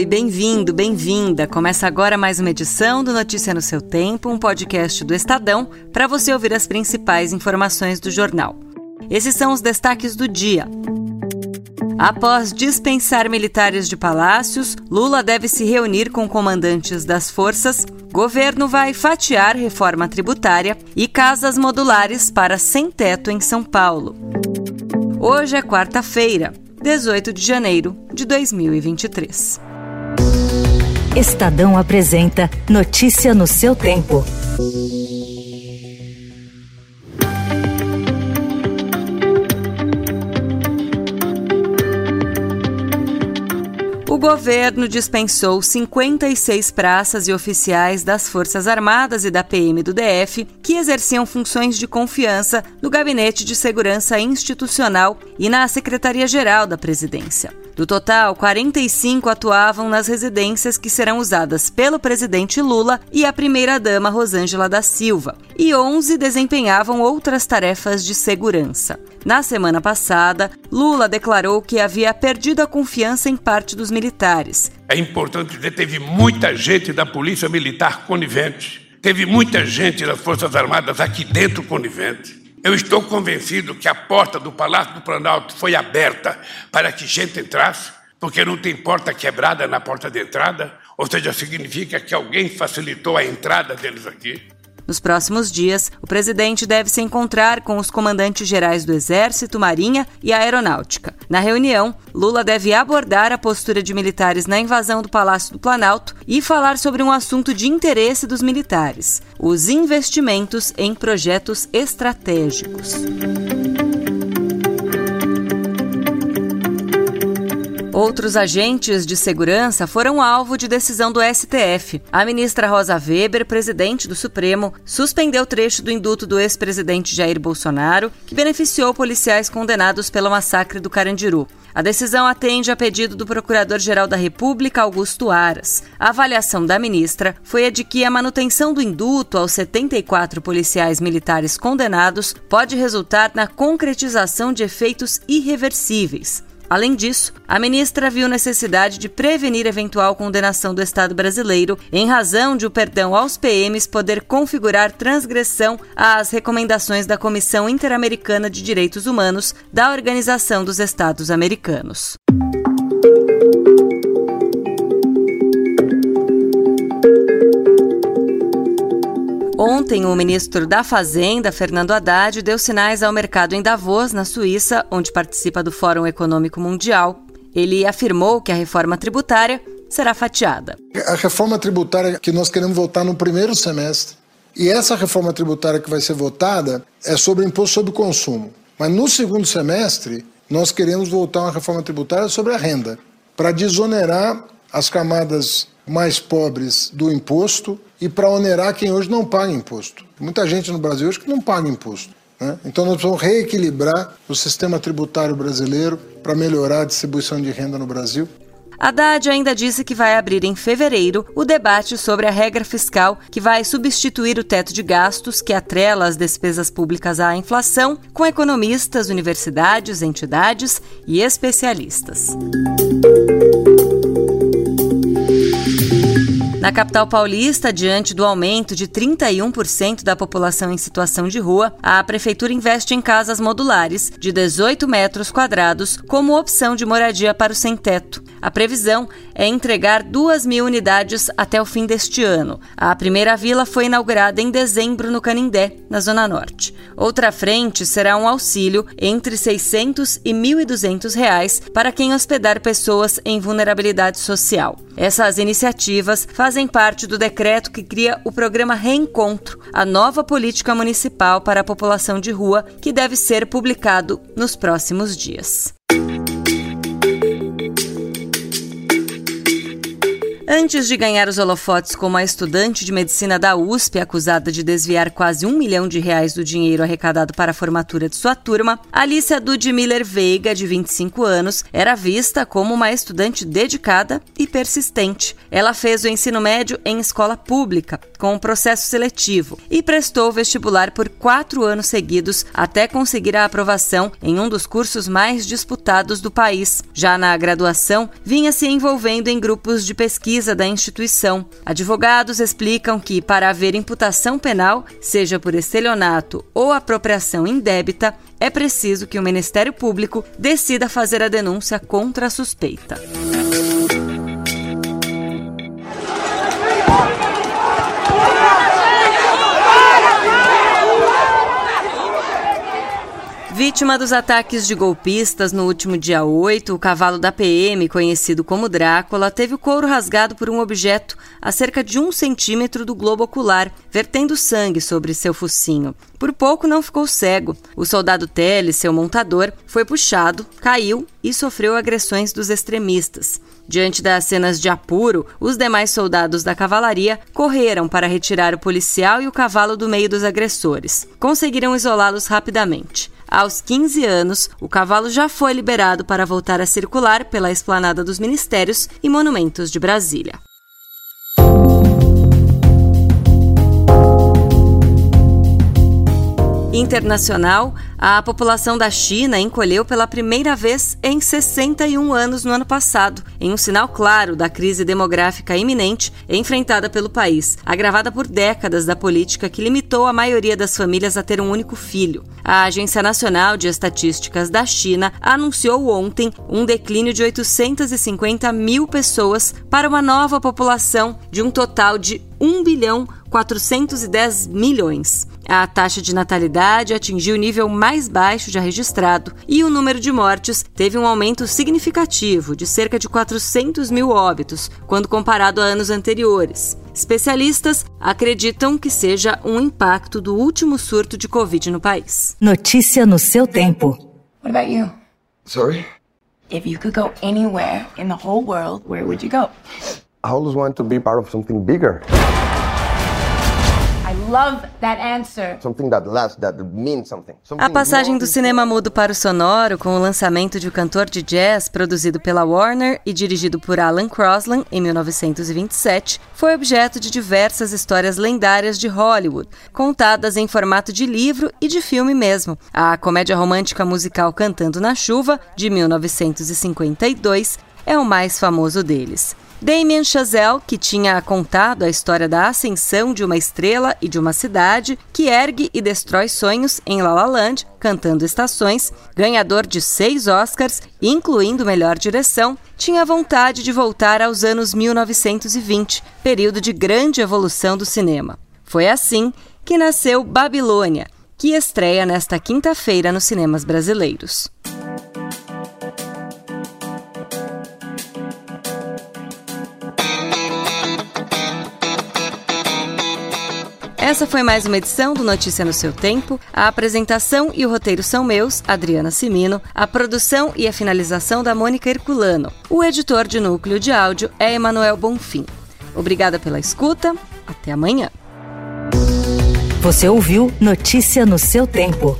Oi, bem-vindo, bem-vinda. Começa agora mais uma edição do Notícia no seu Tempo, um podcast do Estadão, para você ouvir as principais informações do jornal. Esses são os destaques do dia. Após dispensar militares de palácios, Lula deve se reunir com comandantes das forças. Governo vai fatiar reforma tributária e casas modulares para sem-teto em São Paulo. Hoje é quarta-feira. 18 de janeiro de 2023. Estadão apresenta Notícia no seu tempo. O governo dispensou 56 praças e oficiais das Forças Armadas e da PM do DF que exerciam funções de confiança no Gabinete de Segurança Institucional e na Secretaria-Geral da Presidência. Do total, 45 atuavam nas residências que serão usadas pelo presidente Lula e a primeira-dama Rosângela da Silva, e 11 desempenhavam outras tarefas de segurança. Na semana passada, Lula declarou que havia perdido a confiança em parte dos militares. É importante dizer que teve muita gente da Polícia Militar conivente, teve muita gente das Forças Armadas aqui dentro conivente. Eu estou convencido que a porta do Palácio do Planalto foi aberta para que gente entrasse, porque não tem porta quebrada na porta de entrada, ou seja, significa que alguém facilitou a entrada deles aqui. Nos próximos dias, o presidente deve se encontrar com os comandantes gerais do Exército, Marinha e Aeronáutica. Na reunião, Lula deve abordar a postura de militares na invasão do Palácio do Planalto e falar sobre um assunto de interesse dos militares: os investimentos em projetos estratégicos. Outros agentes de segurança foram alvo de decisão do STF. A ministra Rosa Weber, presidente do Supremo, suspendeu trecho do induto do ex-presidente Jair Bolsonaro, que beneficiou policiais condenados pelo massacre do Carandiru. A decisão atende a pedido do Procurador-Geral da República, Augusto Aras. A avaliação da ministra foi a de que a manutenção do induto aos 74 policiais militares condenados pode resultar na concretização de efeitos irreversíveis. Além disso, a ministra viu necessidade de prevenir eventual condenação do Estado brasileiro em razão de o perdão aos PMs poder configurar transgressão às recomendações da Comissão Interamericana de Direitos Humanos da Organização dos Estados Americanos. Ontem, o ministro da Fazenda, Fernando Haddad, deu sinais ao mercado em Davos, na Suíça, onde participa do Fórum Econômico Mundial. Ele afirmou que a reforma tributária será fatiada. A reforma tributária que nós queremos votar no primeiro semestre. E essa reforma tributária que vai ser votada é sobre imposto sobre consumo. Mas no segundo semestre, nós queremos votar uma reforma tributária sobre a renda, para desonerar as camadas mais pobres do imposto e para onerar quem hoje não paga imposto. Muita gente no Brasil hoje que não paga imposto. Né? Então nós precisamos reequilibrar o sistema tributário brasileiro para melhorar a distribuição de renda no Brasil. Haddad ainda disse que vai abrir em fevereiro o debate sobre a regra fiscal que vai substituir o teto de gastos que atrela as despesas públicas à inflação, com economistas, universidades, entidades e especialistas. Na capital paulista, diante do aumento de 31% da população em situação de rua, a prefeitura investe em casas modulares de 18 metros quadrados como opção de moradia para o sem-teto. A previsão é entregar 2 mil unidades até o fim deste ano. A primeira vila foi inaugurada em dezembro no Canindé, na Zona Norte. Outra frente será um auxílio entre 600 e 1.200 reais para quem hospedar pessoas em vulnerabilidade social. Essas iniciativas fazem parte do decreto que cria o programa Reencontro, a nova política municipal para a população de rua, que deve ser publicado nos próximos dias. Antes de ganhar os holofotes como a estudante de medicina da USP acusada de desviar quase um milhão de reais do dinheiro arrecadado para a formatura de sua turma, Alicia Ludmiller Veiga, de 25 anos, era vista como uma estudante dedicada e persistente. Ela fez o ensino médio em escola pública, com um processo seletivo, e prestou vestibular por quatro anos seguidos até conseguir a aprovação em um dos cursos mais disputados do país. Já na graduação, vinha se envolvendo em grupos de pesquisa pesquisa da instituição. Advogados explicam que, para haver imputação penal, seja por estelionato ou apropriação indébita, é preciso que o Ministério Público decida fazer a denúncia contra a suspeita. Vítima dos ataques de golpistas no último dia 8, o cavalo da PM, conhecido como Drácula, teve o couro rasgado por um objeto a cerca de um centímetro do globo ocular, vertendo sangue sobre seu focinho. Por pouco não ficou cego. O soldado Tele, seu montador, foi puxado, caiu e sofreu agressões dos extremistas. Diante das cenas de apuro, os demais soldados da cavalaria correram para retirar o policial e o cavalo do meio dos agressores. Conseguiram isolá-los rapidamente. Aos 15 anos, o cavalo já foi liberado para voltar a circular pela esplanada dos ministérios e monumentos de Brasília. Internacional, a população da China encolheu pela primeira vez em 61 anos no ano passado, em um sinal claro da crise demográfica iminente enfrentada pelo país, agravada por décadas da política que limitou a maioria das famílias a ter um único filho. A Agência Nacional de Estatísticas da China anunciou ontem um declínio de 850 mil pessoas para uma nova população de um total de 1 bilhão 410 milhões. A taxa de natalidade atingiu o nível mais baixo já registrado e o número de mortes teve um aumento significativo de cerca de 400 mil óbitos, quando comparado a anos anteriores. Especialistas acreditam que seja um impacto do último surto de Covid no país. Notícia no seu tempo. What about you? Sorry? If you could go anywhere in the whole world, where would you go? I always want to be part of something bigger. A passagem do cinema mudo para o sonoro, com o lançamento de O Cantor de Jazz, produzido pela Warner e dirigido por Alan Crosland em 1927, foi objeto de diversas histórias lendárias de Hollywood, contadas em formato de livro e de filme mesmo. A comédia romântica musical Cantando na Chuva, de 1952, é o mais famoso deles. Damien Chazelle, que tinha contado a história da ascensão de uma estrela e de uma cidade que ergue e destrói sonhos em La La Land, cantando estações, ganhador de seis Oscars, incluindo melhor direção, tinha vontade de voltar aos anos 1920, período de grande evolução do cinema. Foi assim que nasceu Babilônia, que estreia nesta quinta-feira nos cinemas brasileiros. Essa foi mais uma edição do Notícia no seu tempo. A apresentação e o roteiro são meus, Adriana Simino, a produção e a finalização da Mônica Herculano. O editor de núcleo de áudio é Emanuel Bonfim. Obrigada pela escuta. Até amanhã. Você ouviu Notícia no seu tempo.